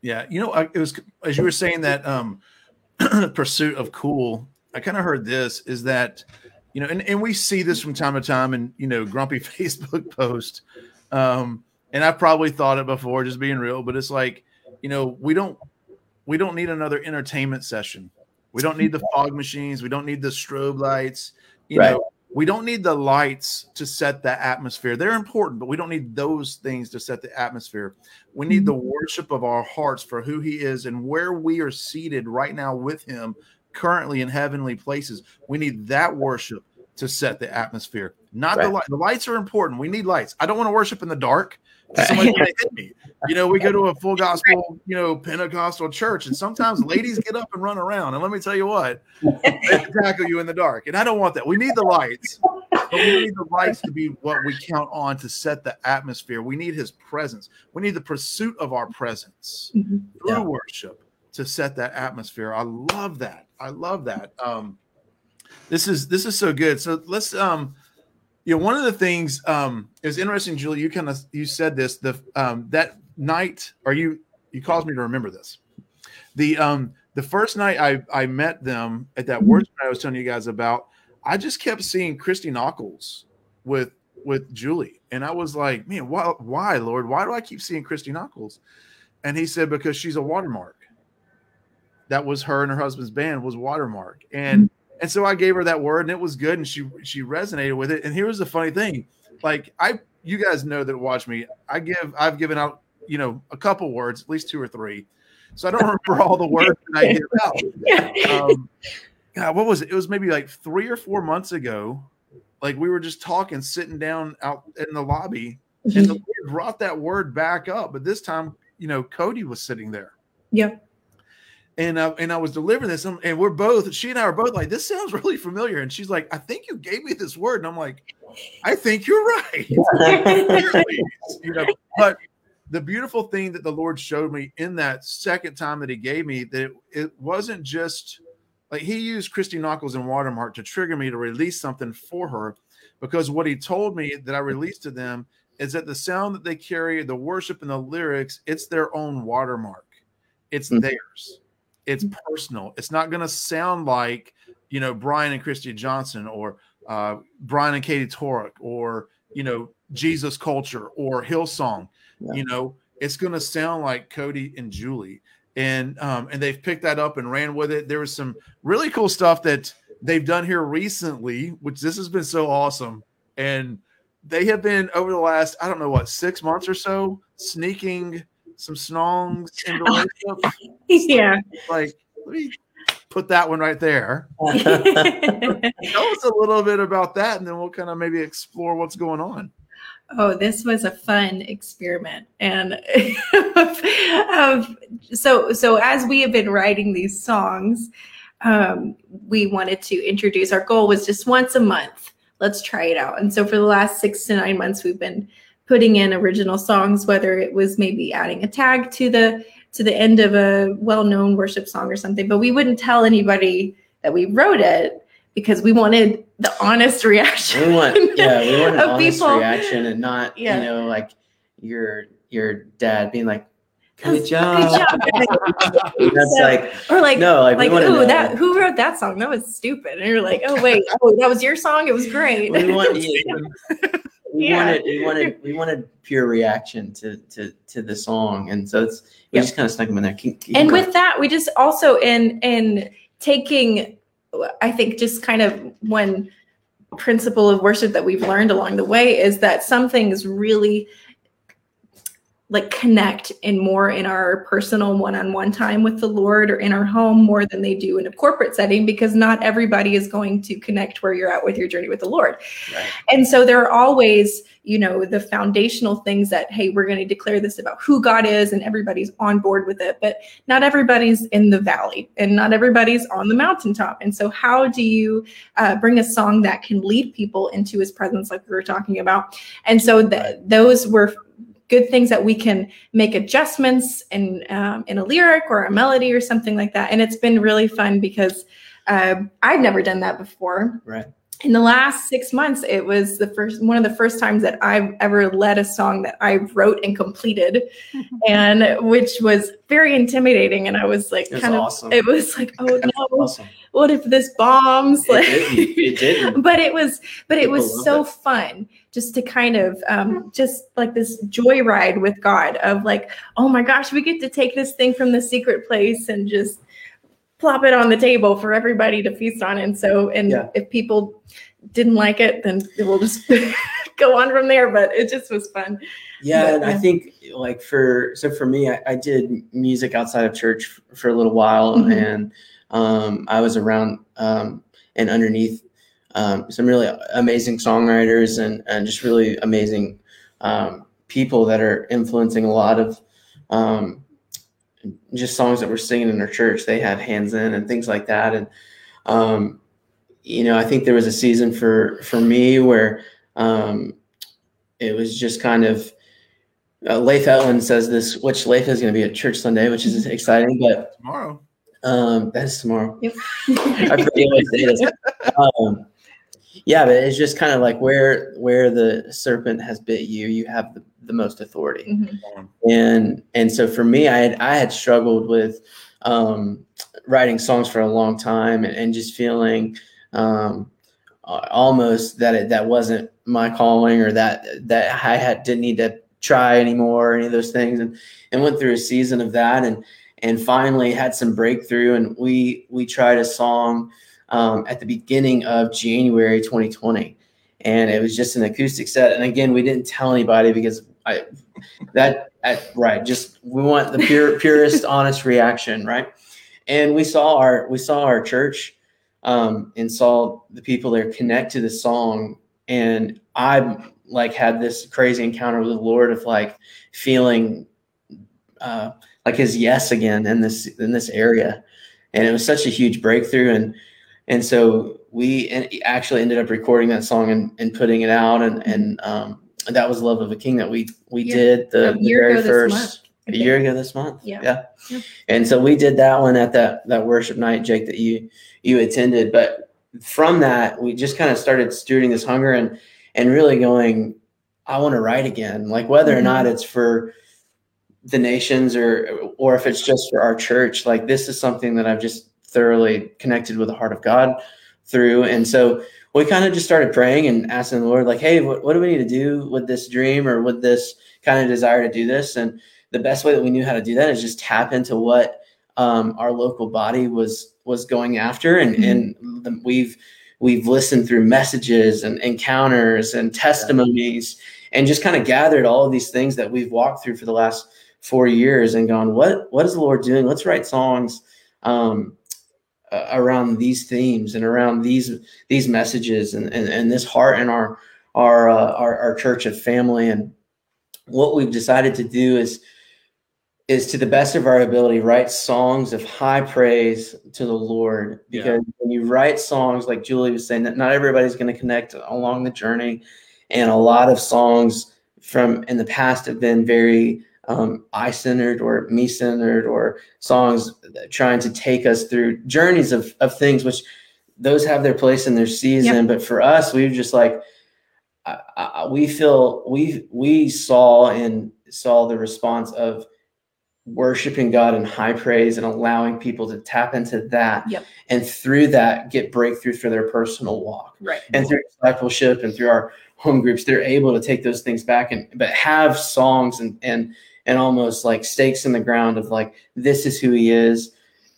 you know, I, it was as you were saying that um, *clears throat* pursuit of cool. I kind of heard this is that you know, and, and we see this from time to time, in you know, grumpy *laughs* Facebook post. Um, and I've probably thought it before, just being real, but it's like, you know, we don't we don't need another entertainment session. We don't need the fog machines. We don't need the strobe lights. You Right. know, we don't need the lights to set the atmosphere. They're important, but we don't need those things to set the atmosphere. We need the mm-hmm. worship of our hearts for who he is and where we are seated right now with him currently in heavenly places. We need that worship to set the atmosphere. Not the Right. light. The lights are important. We need lights. I don't want to worship in the dark. *laughs* Somebody's gonna hit me. You know, we go to a full gospel, you know, Pentecostal church, and sometimes ladies get up and run around. And let me tell you what, they *laughs* tackle you in the dark. And I don't want that. We need the lights, but we need the lights to be what we count on to set the atmosphere. We need his presence. We need the pursuit of our presence Mhm. through Yeah. worship to set that atmosphere. I love that. I love that. Um, this is this is so good. So let's um you know one of the things um is interesting, Julie. You kind of you said this the um that night or you you caused me to remember this. The um the first night I I met them at that worship I was telling you guys about, I just kept seeing Christy Nockels with with Julie, and I was like, man, why why Lord, why do I keep seeing Christy Nockels? And he said because she's a watermark. That was her and her husband's band was watermark, and and so I gave her that word, and it was good, and she she resonated with it. And here's the funny thing, like I, you guys know that watch me, I give I've given out you know a couple words, at least two or three, so I don't remember all the words that I give out. Um, God, what was it? It was maybe like three or four months ago. Like we were just talking, sitting down out in the lobby, and the *laughs* Lord brought that word back up. But this time, you know, Cody was sitting there Yep. And uh, and I was delivering this, and we're both she and I are both like, this sounds *laughs* really familiar. And she's like, I think you gave me this word, and I'm like, I think you're right. *laughs* *laughs* You know, but the beautiful thing that the Lord showed me in that second time that He gave me that it, it wasn't just like he used Christy Nockels and Watermark to trigger me to release something for her because what he told me that I released to them is that the sound that they carry, the worship and the lyrics, it's their own watermark. It's Mhm. theirs. It's personal. It's not going to sound like, you know, Brian and Christy Johnson or uh, Brian and Katie Torwalt or, you know, Jesus Culture or Hillsong. Yeah. You know, it's going to sound like Cody and Julie. And um, and they've picked that up and ran with it. There was some really cool stuff that they've done here recently, which this has been so awesome. And they have been over the last, I don't know what, six months or so, sneaking some worship. *laughs* yeah. Like, let me put that one right there. *laughs* Tell us a little bit about that, and then we'll kind of maybe explore what's going on. Oh, this was a fun experiment, and *laughs* um, so so as we have been writing these songs, um, we wanted to introduce. Our goal was just once a month. Let's try it out. And so for the last six to nine months, we've been putting in original songs, whether it was maybe adding a tag to the to the end of a well-known worship song or something. But we wouldn't tell anybody that we wrote it because we wanted the honest *laughs* reaction. we want yeah we want an honest people. reaction and not Yeah. you know like your your dad being like Good good job, job. *laughs* that's So- like or like no like, like we want to ooh that who wrote that song that was stupid and you're like oh wait oh that was your song it was great we want *laughs* yeah, we Yeah. wanted we wanted we wanted pure reaction to to to the song and so it's we Yep. just kind of stuck them in there Keep- keep and going. with that we just also in in taking i think just kind of one principle of worship that we've learned along the way is that some things really like connect and more in our personal one-on-one time with the lord or in our home more than they do in a corporate setting because not everybody is going to connect where you're at with your journey with the lord. Right. and so there are always you know the foundational things that hey we're going to declare this about who god is and everybody's on board with it but not everybody's in the valley and not everybody's on the mountaintop. And so how do you uh, bring a song that can lead people into his presence like we were talking about? And so th- those were good things that we can make adjustments in um, in a lyric or a melody or something like that and it's been really fun because uh, i've never done that before right in the last six months it was the first one of the first times that i've ever led a song that i wrote and completed *laughs* and which was very intimidating and i was like It was kind awesome. of it was like *laughs* oh no awesome what if this bombs It like *laughs* didn't. It didn't. but it was but it People was so it. fun just to kind of um just like this joyride with god of like oh my gosh we get to take this thing from the secret place and just plop it on the table for everybody to feast on and so and Yeah. if people didn't like it then we'll just *laughs* go on from there but it just was fun Yeah, But, and I think like for so for me, I, I did music outside of church for a little while, Mhm. and um, I was around um, and underneath um, some really amazing songwriters and and just really amazing um, people that are influencing a lot of um, just songs that we're singing in our church. They had hands in and things like that, and um, you know, I think there was a season for for me where um, it was just kind of uh, Leif Hetland says this, which Leif is going to be at church Sunday, which is exciting, but Tomorrow. um, that is tomorrow. Yep. *laughs* I forget what day it is. Um, yeah, but it's just kind of like where where the serpent has bit you, you have the, the most authority Mhm. and and so for me i had i had struggled with um writing songs for a long time and, and just feeling um almost that it, that wasn't my calling or that that i had didn't need to try anymore or any of those things and and went through a season of that and and finally had some breakthrough and we we tried a song um, at the beginning of january 2020 and it was just an acoustic set. And again we didn't tell anybody because i that right just we want the pure *laughs* purest honest reaction right? And we saw our we saw our church um, and saw the people there connect to the song. And i like had this crazy encounter with the lord of like feeling uh, like his yes again in this in this area. And it was such a huge breakthrough. And and so we actually ended up recording that song and, and putting it out and and um, that was love of a king that we we Yeah. did the, the very first a year ago this month. Yeah. yeah. Yeah. And so we did that one at that that worship night, Jake, that you you attended. But from that, we just kind of started stewarding this hunger and and really going, I want to write again. Like whether or not it's for the nations or or if it's just for our church, like this is something that I've just thoroughly connected with the heart of God through. And so we kind of just started praying and asking the Lord, like, hey, what, what do we need to do with this dream or with this kind of desire to do this? And the best way that we knew how to do that is just tap into what um, our local body was was going after, and Mhm. and the, we've we've listened through messages and encounters and testimonies, and just kind of gathered all of these things that we've walked through for the last four years, and gone, what what is the Lord doing? Let's write songs. Um, around these themes and around these these messages and, and, and this heart and our our, uh, our our church of family. And what we've decided to do is is to the best of our ability write songs of high praise to the Lord. Yeah. because when you write songs like Julie was saying that not everybody's going to connect along the journey. And a lot of songs from in the past have been very um, I centered or me centered or songs trying to take us through journeys of, of things which those have their place in their season but for us we were just like I, I, we feel we we saw and saw the response of worshiping God in high praise and allowing people to tap into that Yep. and through that get breakthrough for their personal walk Right. and through discipleship and through our home groups they're able to take those things back and but have songs and and and almost like stakes in the ground of like this is who he is.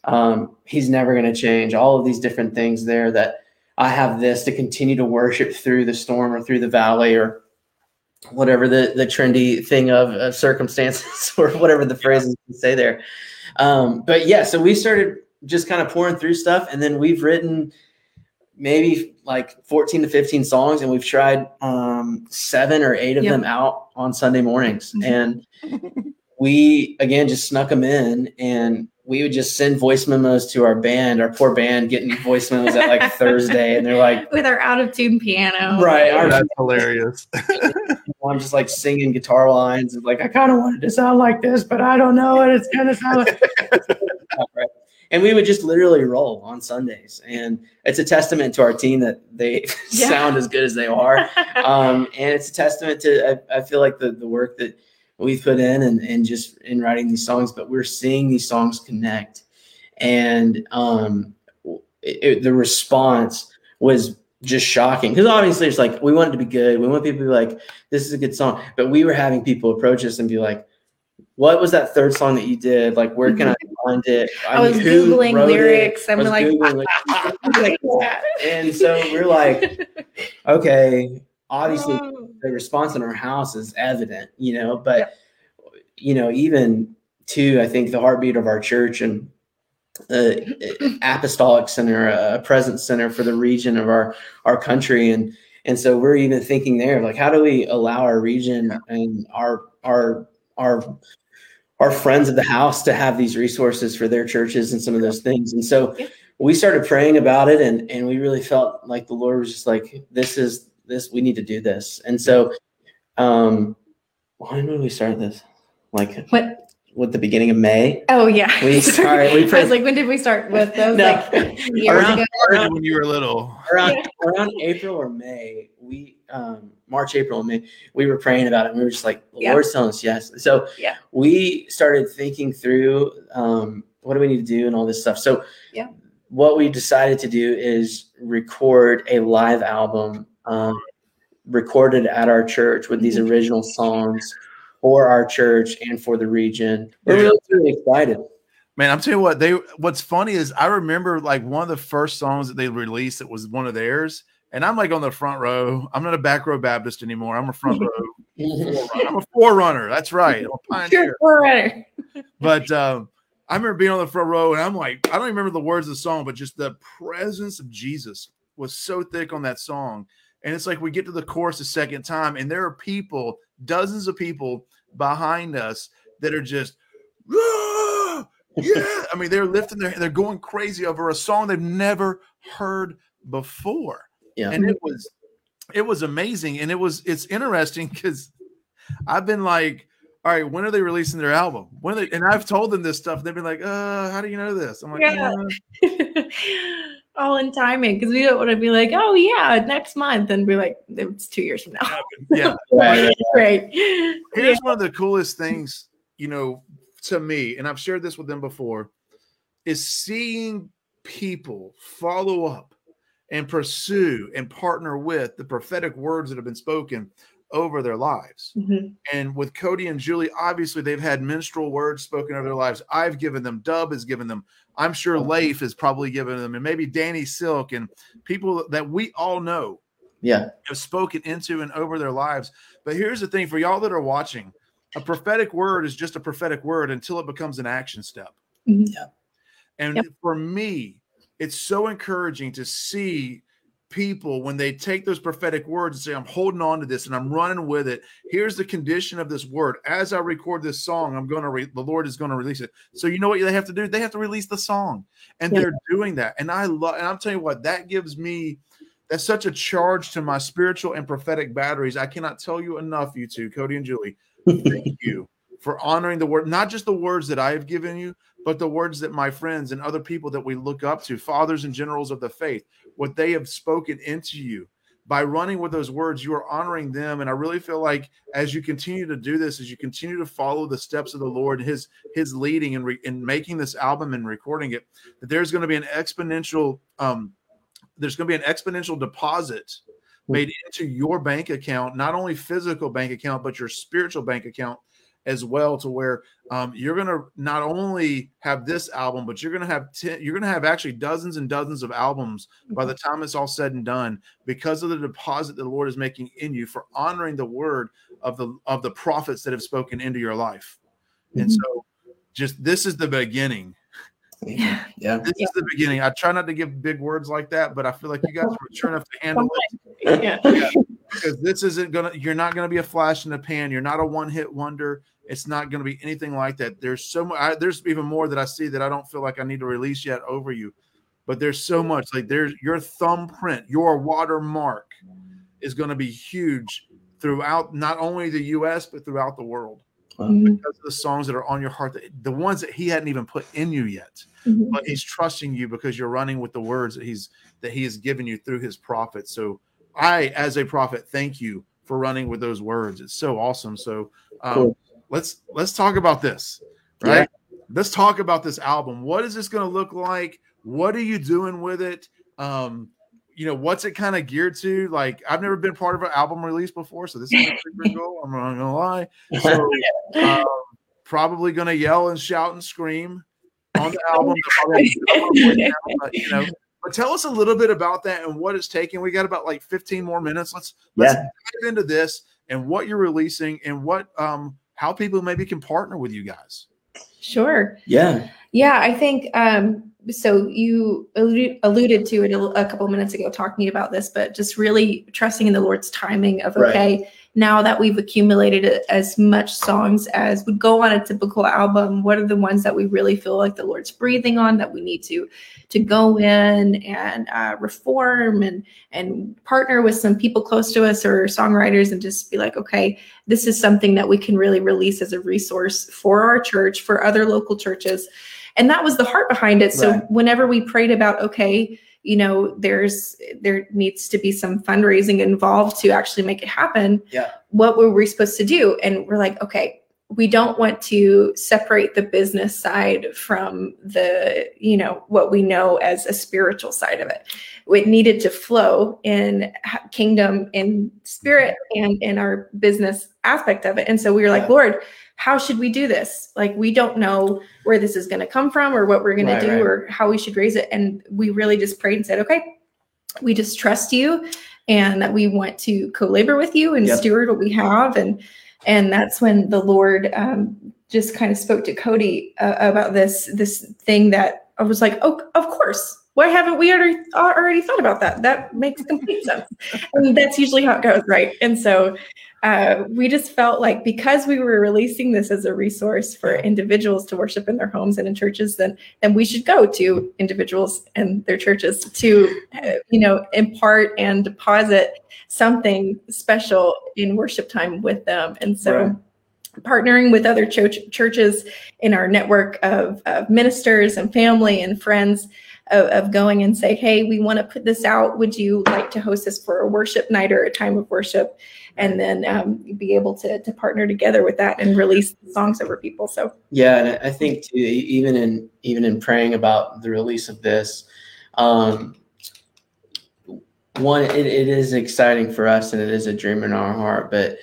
Um, he's never going to change. All of these different things there that i have this to continue to worship through the storm or through the valley or whatever the the trendy thing of, circumstances *laughs* or whatever the phrases you say there. Um, but yeah so we started just kind of pouring through stuff and then we've written maybe like 14 to 15 songs and we've tried um, seven or eight of Yep. them out on sunday mornings Mhm. and we again just snuck them in and we would just send voice memos to our band our poor band getting voice memos at like *laughs* thursday and they're like With our out of tune piano. Right, our- That's hilarious. *laughs* i'm just like singing guitar lines and like i kind of wanted to sound like this but i don't know and it's kind of sound like Right. *laughs* and we would just literally roll on sundays. And it's a testament to our team that they *laughs* Yeah. sound as good as they are. *laughs* Um, and it's a testament to I, I feel like the, the work that we've put in and, and just in writing these songs but we're seeing these songs connect. And um, it, it- the response was just shocking. Because obviously it's like we want it to be good. We want people to be like this is a good song. But we were having people approach us and be like what was that third song that you did? Like where can i find it I was mean, Googling wrote it? lyrics. I'm like, like *laughs* *laughs* *laughs* and so we're like okay obviously Oh. the response in our house is evident, you know, but Yep. you know, even to I think the heartbeat of our church and uh, apostolic center, a presence center for the region of our our country, and and so we're even thinking there, like, how do we allow our region and our our our our friends of the house to have these resources for their churches and some of those things, and so Yeah. we started praying about it, and and we really felt like the Lord was just like, this is this we need to do this, and so um, when did we start this? Like What? with the beginning of May. Oh yeah. We- *laughs* started sorry, we I prayed- was like, when did we start with those? No. Like years Around- when you were little. around around April or May, we um March, April, and May, we were praying about it. And we were just like, the Yeah. Lord's telling us yes. So Yeah. we started thinking through um what do we need to do and all this stuff. So Yeah. what we decided to do is record a live album um, recorded at our church with these Mhm. original songs for our church and for the region. We're really, really excited. Man, I'm telling you what, they what's funny is I remember like one of the first songs that they released that was one of theirs. And I'm like on the front row. I'm not a back row Baptist anymore. I'm a front *laughs* row. I'm a forerunner. That's right. I'm a. *laughs* Forerunner. But um, I remember being on the front row and I'm like, I don't even remember the words of the song, but just the presence of Jesus was so thick on that song. And it's like we get to the chorus a second time, and there are people, dozens of people behind us that are just, "Ah, yeah. I mean, they're lifting their, they're going crazy over a song they've never heard before. Yeah. And it was, it was amazing. And it was, it's interesting because I've been like, all right, when are they releasing their album? When they, and I've told them this stuff. They've been like, uh, how do you know this? I'm like, Yeah. "Uh." *laughs* All in timing because we don't want to be like, oh yeah, next month, and be like, it's two years from now. yeah. *laughs* Right, right, Right. Here's one of the coolest things, you know, to me, and I've shared this with them before, is seeing people follow up and pursue and partner with the prophetic words that have been spoken over their lives. Mhm. And with Cody and Julie, obviously they've had minstrel words spoken over their lives. I've given them, Dub has given them. I'm sure Leif has probably given them, and maybe Danny Silk and people that we all know Yeah. have spoken into and over their lives. But here's the thing for y'all that are watching a prophetic word is just a prophetic word until it becomes an action step. Mhm. Yeah. And Yep. for me, it's so encouraging to see people when they take those prophetic words and say, I'm holding on to this and I'm running with it. Here's the condition of this word. As I record this song, I'm going to, re- the Lord is going to release it. So, you know what they have to do? They have to release the song. And Yeah. they're doing that. And I love, and I'm telling you what, that gives me, that's such a charge to my spiritual and prophetic batteries. I cannot tell you enough, you two, Cody and Julie. Thank you for honoring the word, not just the words that I have given you, but the words that my friends and other people that we look up to, fathers and generals of the faith, what they have spoken into you. By running with those words, you are honoring them. And I really feel like as you continue to do this, as you continue to follow the steps of the Lord, His His leading and re- in making this album and recording it, that there's going to be an exponential um, there's going to be an exponential deposit made into your bank account, not only physical bank account, but your spiritual bank account as well, to where um, you're going to not only have this album, but you're going to have ten, you're going to have actually dozens and dozens of albums by the time it's all said and done because of the deposit the Lord is making in you for honoring the word of the of the prophets that have spoken into your life. And Mhm. so, just this is the beginning. Yeah. Yeah. This is the beginning. I try not to give big words like that, but I feel like you guys are mature enough to handle it Yeah. because this isn't gonna. You're not gonna be a flash in the pan. You're not a one hit wonder. It's not gonna be anything like that. There's so much. I, there's even more that I see that I don't feel like I need to release yet over you. But there's so much. Like there's your thumbprint, your watermark is going to be huge throughout not only the U.S. but throughout the world Mhm. because of the songs that are on your heart, that, the ones that He hadn't even put in you yet Mhm. but he's trusting you because you're running with the words that he's that he has given you through his prophet. So I, as a prophet, thank you for running with those words. It's so awesome. So um, Cool. let's let's talk about this, right? Let's talk about this album. What is this going to look like? What are you doing with it? Um, you know, what's it kind of geared to? Like, I've never been part of an album release before, so this is *laughs* pretty cool. I'm not gonna lie. So um, probably gonna yell and shout and scream on the album. *laughs* but, you know, but tell us a little bit about that and what it's taking. We got about like 15 more minutes. Let's let's Yeah. dive into this and what you're releasing and what um how people maybe can partner with you guys. Sure. Yeah. Yeah, I think um, so. You alluded to it a, couple minutes ago, talking about this, but just really trusting in the Lord's timing of Right. Now that we've accumulated as much songs as would go on a typical album, what are the ones that we really feel like the Lord's breathing on that we need to to go in and uh, reform and and partner with some people close to us or songwriters and just be like, okay, this is something that we can really release as a resource for our church, for other local churches. And that was the heart behind it. So Right. whenever we prayed about, okay, you know, there's there needs to be some fundraising involved to actually make it happen. Yeah. What were we supposed to do? And we're like, okay, we don't want to separate the business side from the, you know, what we know as a spiritual side of it. It needed to flow in kingdom, in spirit, and in our business aspect of it. And so we were like, Yeah. Lord, how should we do this? Like, we don't know where this is going to come from or what we're going Right, to do right. or how we should raise it. And we really just prayed and said, okay, we just trust you and that we want to co-labor with you and Yep. steward what we have. And, and that's when the Lord um, just kind of spoke to Cody uh, about this, this thing that I was like, oh, of course. Why haven't we already already thought about that? That makes complete sense. and that's usually how it goes, right? And so uh, we just felt like because we were releasing this as a resource for individuals to worship in their homes and in churches, then then we should go to individuals and their churches to uh, you know impart and deposit something special in worship time with them. And so. Right. partnering with other church, churches in our network of, of ministers and family and friends of, of going and say, hey, we want to put this out. Would you like to host this for a worship night or a time of worship? And then um, be able to, to partner together with that and release songs over people. So yeah, and I think too, even in even in praying about the release of this, um, one it, it is exciting for us and it is a dream in our heart, but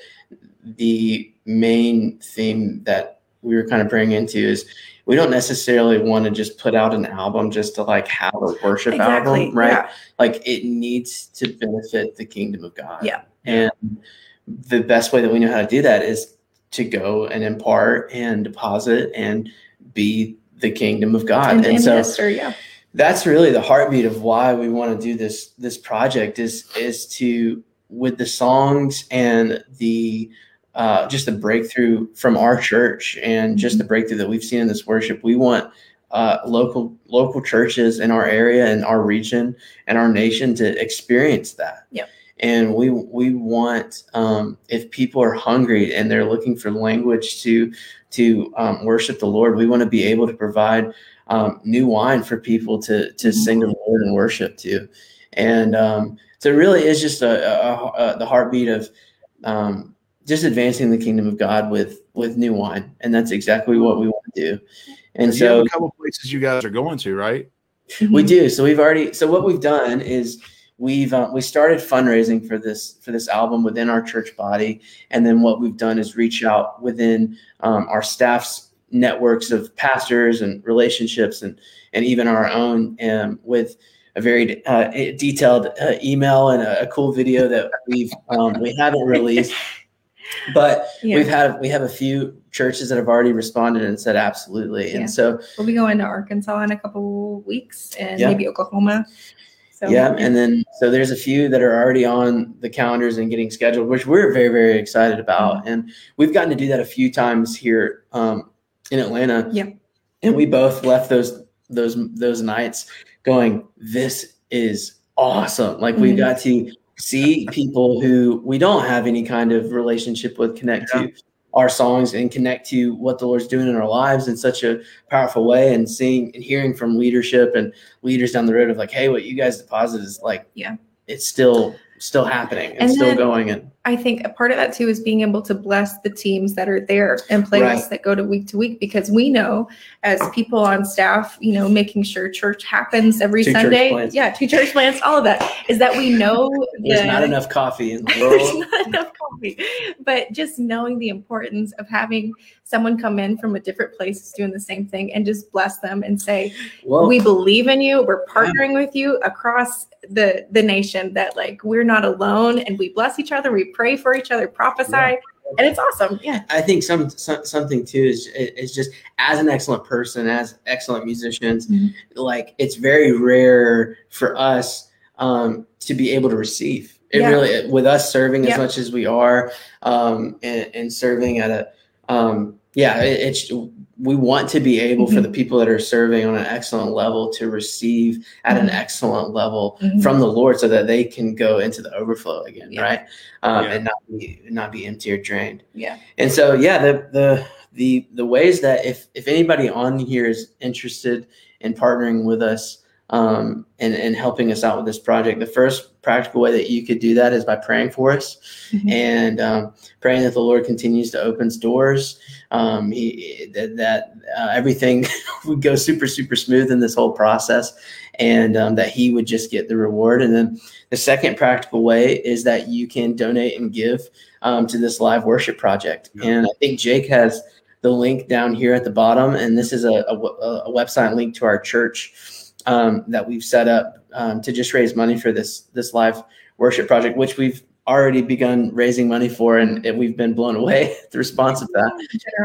the main theme that we were kind of praying into is we don't necessarily want to just put out an album just to like have a worship exactly. album, right? Yeah. Like it needs to benefit the kingdom of God. Yeah. And the best way that we know how to do that is to go and impart and deposit and be the kingdom of God. And, and, and so minister, yeah. that's really the heartbeat of why we want to do this this project is is to with the songs and the uh, just the breakthrough from our church and just the breakthrough that we've seen in this worship. We want uh, local local churches in our area and our region and our nation to experience that. Yep. And we we want um, if people are hungry and they're looking for language to to um, worship the Lord, we want to be able to provide um, new wine for people to to mm-hmm. sing the Lord and worship to. And um, so it really is just a, a, a the heartbeat of um, just advancing the kingdom of God with with new wine, and that's exactly what we want to do. And so, a couple places you guys are going to, right? We do. So we've already. So what we've done is we've uh, we started fundraising for this for this album within our church body, and then what we've done is reach out within um, our staff's networks of pastors and relationships, and and even our own, um, with a very uh, detailed uh, email and a, a, cool video that we've um, we haven't released but yeah. we've had we have a few churches that have already responded and said absolutely and yeah. so we'll be going to arkansas in a couple weeks and yeah. maybe oklahoma so, yeah and then so there's a few that are already on the calendars and getting scheduled which we're very very excited about mm-hmm. and we've gotten to do that a few times here um, in atlanta yeah and we both left those those those nights going this is awesome like mm-hmm. we got to see people who we don't have any kind of relationship with connect yeah. to our songs and connect to what the Lord's doing in our lives in such a powerful way and seeing and hearing from leadership and leaders down the road of like, hey, what you guys deposit is like, yeah, it's still still happening and, and still going and I think a part of that too is being able to bless the teams that are there and players right. that go to week to week because we know as people on staff, you know, making sure church happens every two Sunday. Yeah, two church plants, all of that is that we know *laughs* there's the, not enough coffee in the *laughs* world. there's not enough coffee. But just knowing the importance of having someone come in from a different place doing the same thing and just bless them and say, well, we believe in you. We're partnering yeah. with you across the the nation that like we're not alone and we bless each other. We pray for each other, prophesy. Yeah. And it's awesome. Yeah. I think some, some something too is is just as an excellent person, as excellent musicians, mm-hmm. like it's very rare for us um, to be able to receive. It yeah. really with us serving as much as we are um, and, and serving at a um, yeah, it, it's we want to be able mm-hmm. for the people that are serving on an excellent level to receive at mm-hmm. an excellent level mm-hmm. from the Lord, so that they can go into the overflow again, yeah. right? Um, yeah. And not be not be empty or drained. Yeah. And so, yeah, the the the the ways that if if anybody on here is interested in partnering with us um, and, and helping us out with this project. The first practical way that you could do that is by praying for us mm-hmm. and um, praying that the Lord continues to open doors. Um, he, that, that uh, everything *laughs* would go super, super smooth in this whole process and um, that He would just get the reward. And then the second practical way is that you can donate and give um, to this live worship project. Yeah. And I think Jake has the link down here at the bottom, and this is a, a, a website link to our church um, that we've set up um, to just raise money for this this live worship project, which we've already begun raising money for, and it, we've been blown away *laughs* the response of that.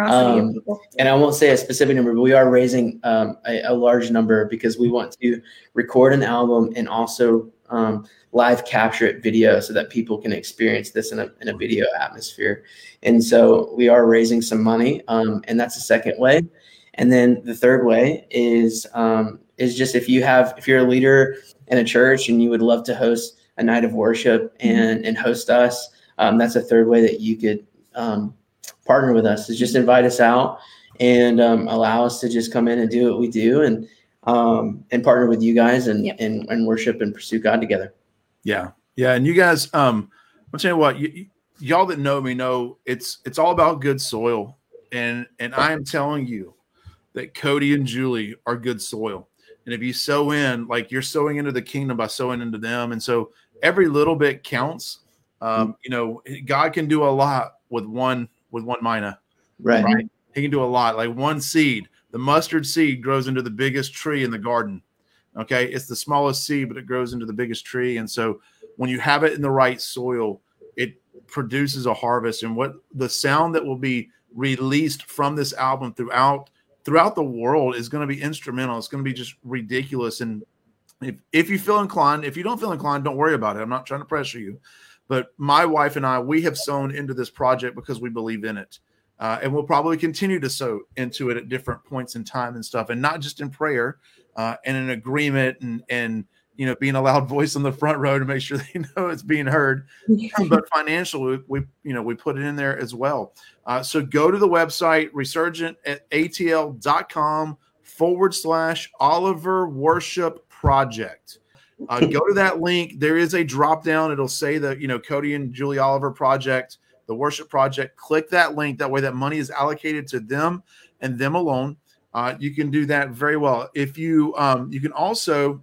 Um, and I won't say a specific number, but we are raising um, a, a, large number because we want to record an album and also um, live capture it video so that people can experience this in a, in a video atmosphere. And so we are raising some money, um, and that's the second way. And then the third way is um, is just if you have if you're a leader in a church and you would love to host a night of worship mm-hmm. and and host us, um, that's a third way that you could um, partner with us is just invite us out and um, allow us to just come in and do what we do and um, and partner with you guys and, Yep. and and worship and pursue God together. Yeah, yeah, and you guys, um, I'm tell you what, y- y- y'all that know me know it's it's all about good soil, and and I am telling you that Cody and Julie are good soil, and if you sow in, like you're sowing into the kingdom by sowing into them, and so every little bit counts. Um, you know, God can do a lot with one with one mina. Right. Right. He can do a lot. Like one seed, the mustard seed grows into the biggest tree in the garden. Okay. It's the smallest seed, but it grows into the biggest tree. And so when you have it in the right soil, it produces a harvest. And what the sound that will be released from this album throughout throughout the world is going to be instrumental. It's going to be just ridiculous. And if if you feel inclined, if you don't feel inclined, don't worry about it. I'm not trying to pressure you. But my wife and I, we have sown into this project because we believe in it. Uh, and we'll probably continue to sow into it at different points in time and stuff, and not just in prayer uh, and in agreement and and you know being a loud *laughs* voice on the front row to make sure they *laughs* know it's being heard. but financially, we, we you know we put it in there as well. Uh, so go to the website resurgent at atl.com forward slash Oliver Worship Project. Uh, go to that link. There is a drop down. It'll say the you know Cody and Julie Oliver Project the worship project click that link that way that money is allocated to them and them alone uh, you can do that very well if you um, you can also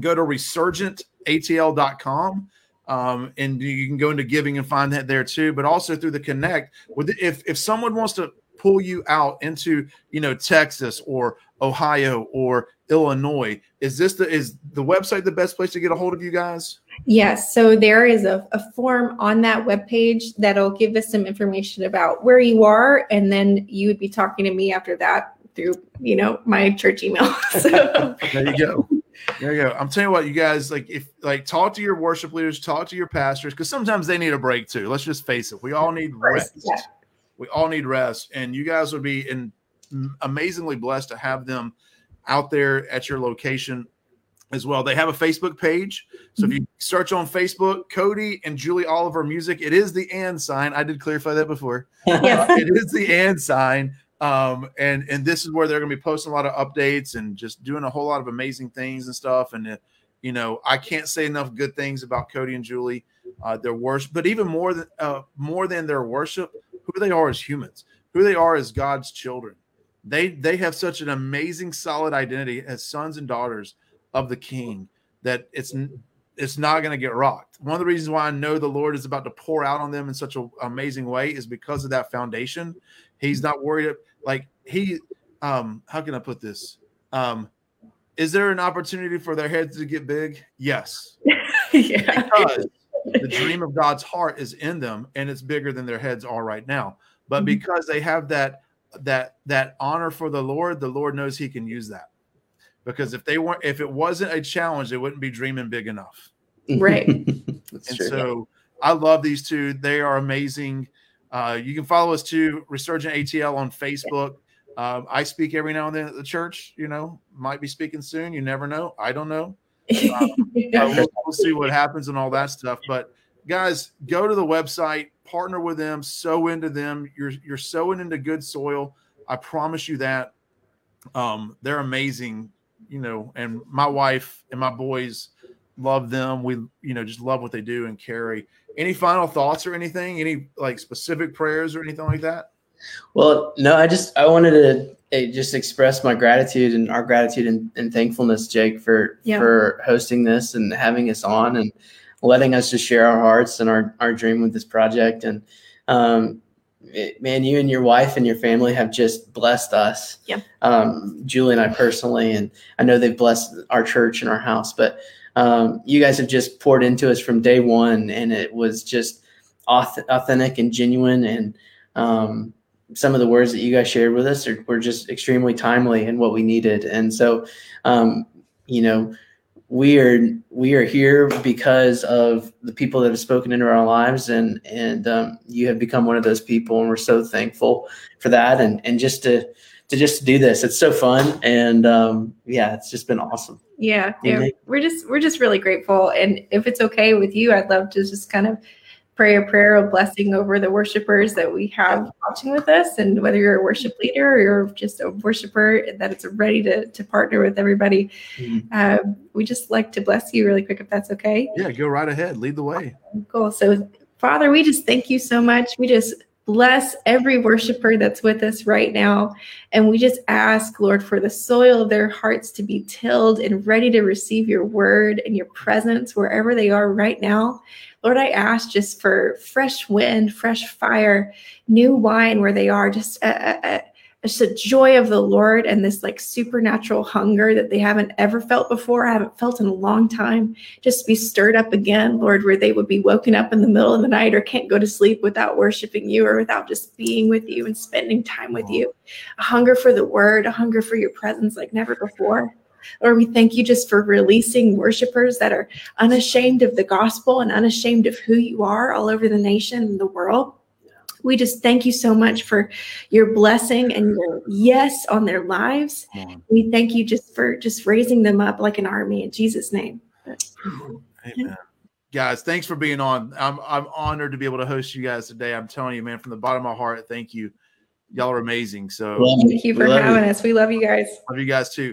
go to resurgentatl.com um, and you can go into giving and find that there too but also through the connect with if if someone wants to pull you out into you know texas or ohio or illinois is this the is the website the best place to get a hold of you guys Yes, so there is a, a form on that webpage that'll give us some information about where you are, and then you would be talking to me after that through, you know, my church email. *laughs* so There you go. There you go. I'm telling you what, you guys like if like talk to your worship leaders, talk to your pastors, because sometimes they need a break too. Let's just face it. We all need rest. yeah. We all need rest, and you guys would be in, mm, amazingly blessed to have them out there at your location as well. They have a Facebook page, so if you mm-hmm. search on Facebook, Cody and Julie Oliver Music, it is the and sign. I did clarify that before. Yes. It is the and sign. Um, and and this is where they're going to be posting a lot of updates and just doing a whole lot of amazing things and stuff. And uh, you know, I can't say enough good things about Cody and Julie, uh, their worship, but even more than uh, more than their worship, who they are as humans, who they are as God's children. They they have such an amazing, solid identity as sons and daughters of the King that it's it's not going to get rocked. One of the reasons why I know the Lord is about to pour out on them in such an amazing way is because of that foundation. He's not worried. Like he, um, how can I put this? Um, is there an opportunity for their heads to get big? Yes, *laughs* yeah. because the dream of God's heart is in them, and it's bigger than their heads are right now. But Mhm. because they have that that that honor for the Lord, the Lord knows He can use that. Because if they weren't, if it wasn't a challenge, they wouldn't be dreaming big enough. Right. *laughs* And true. so I love these two. They are amazing. Uh, you can follow us too, Resurgent ATL on Facebook. Um, I speak every now and then at the church. You know, might be speaking soon. You never know. I don't know. *laughs* Uh, we'll, we'll see what happens and all that stuff. But guys, go to the website, partner with them, sow into them. You're you're sowing into good soil. I promise you that. Um, they're amazing, you know, and my wife and my boys love them. We, you know, just love what they do and carry. Any final thoughts or anything? Any like specific prayers or anything like that? Well, no, I just I wanted to eh, just express my gratitude and our gratitude and, and thankfulness, Jake, for Yeah. for hosting this and having us on and letting us just share our hearts and our our dream with this project. And um, it- man, you and your wife and your family have just blessed us. Yeah. Um, Julie and I personally, and I know they've blessed our church and our house, but um, you guys have just poured into us from day one, and it was just authentic and genuine and um, some of the words that you guys shared with us are, were just extremely timely and what we needed. And so, um, you know, we are we are here because of the people that have spoken into our lives, and and um, you have become one of those people, and we're so thankful for that. And and just to to just do this, it's so fun, and um, yeah, it's just been awesome. Yeah, yeah. Amen. We're just we're just really grateful. And if it's okay with you, I'd love to just kind of pray a prayer of blessing over the worshipers that we have watching with us. And whether you're a worship leader or you're just a worshiper that it's ready to, to partner with everybody, mm-hmm. uh, we just like to bless you really quick if that's okay. Yeah, go right ahead. Lead the way. Cool. So, Father, we just thank you so much. We just bless every worshiper that's with us right now. And we just ask, Lord, for the soil of their hearts to be tilled and ready to receive your word and your presence wherever they are right now. Lord, I ask just for fresh wind, fresh fire, new wine where they are, just a, a, just a joy of the Lord and this like supernatural hunger that they haven't ever felt before, I haven't felt in a long time. Just be stirred up again, Lord, where they would be woken up in the middle of the night or can't go to sleep without worshiping you or without just being with you and spending time with you. A hunger for the word, a hunger for your presence like never before. Lord, we thank you just for releasing worshipers that are unashamed of the gospel and unashamed of who you are all over the nation and the world. We just thank you so much for your blessing and your yes on their lives. We thank you just for just raising them up like an army in Jesus' name. Amen. Guys, thanks for being on. I'm I'm honored to be able to host you guys today. I'm telling you, man, from the bottom of my heart, thank you. Y'all are amazing. So thank you for having you. us. We love you guys. Love you guys too.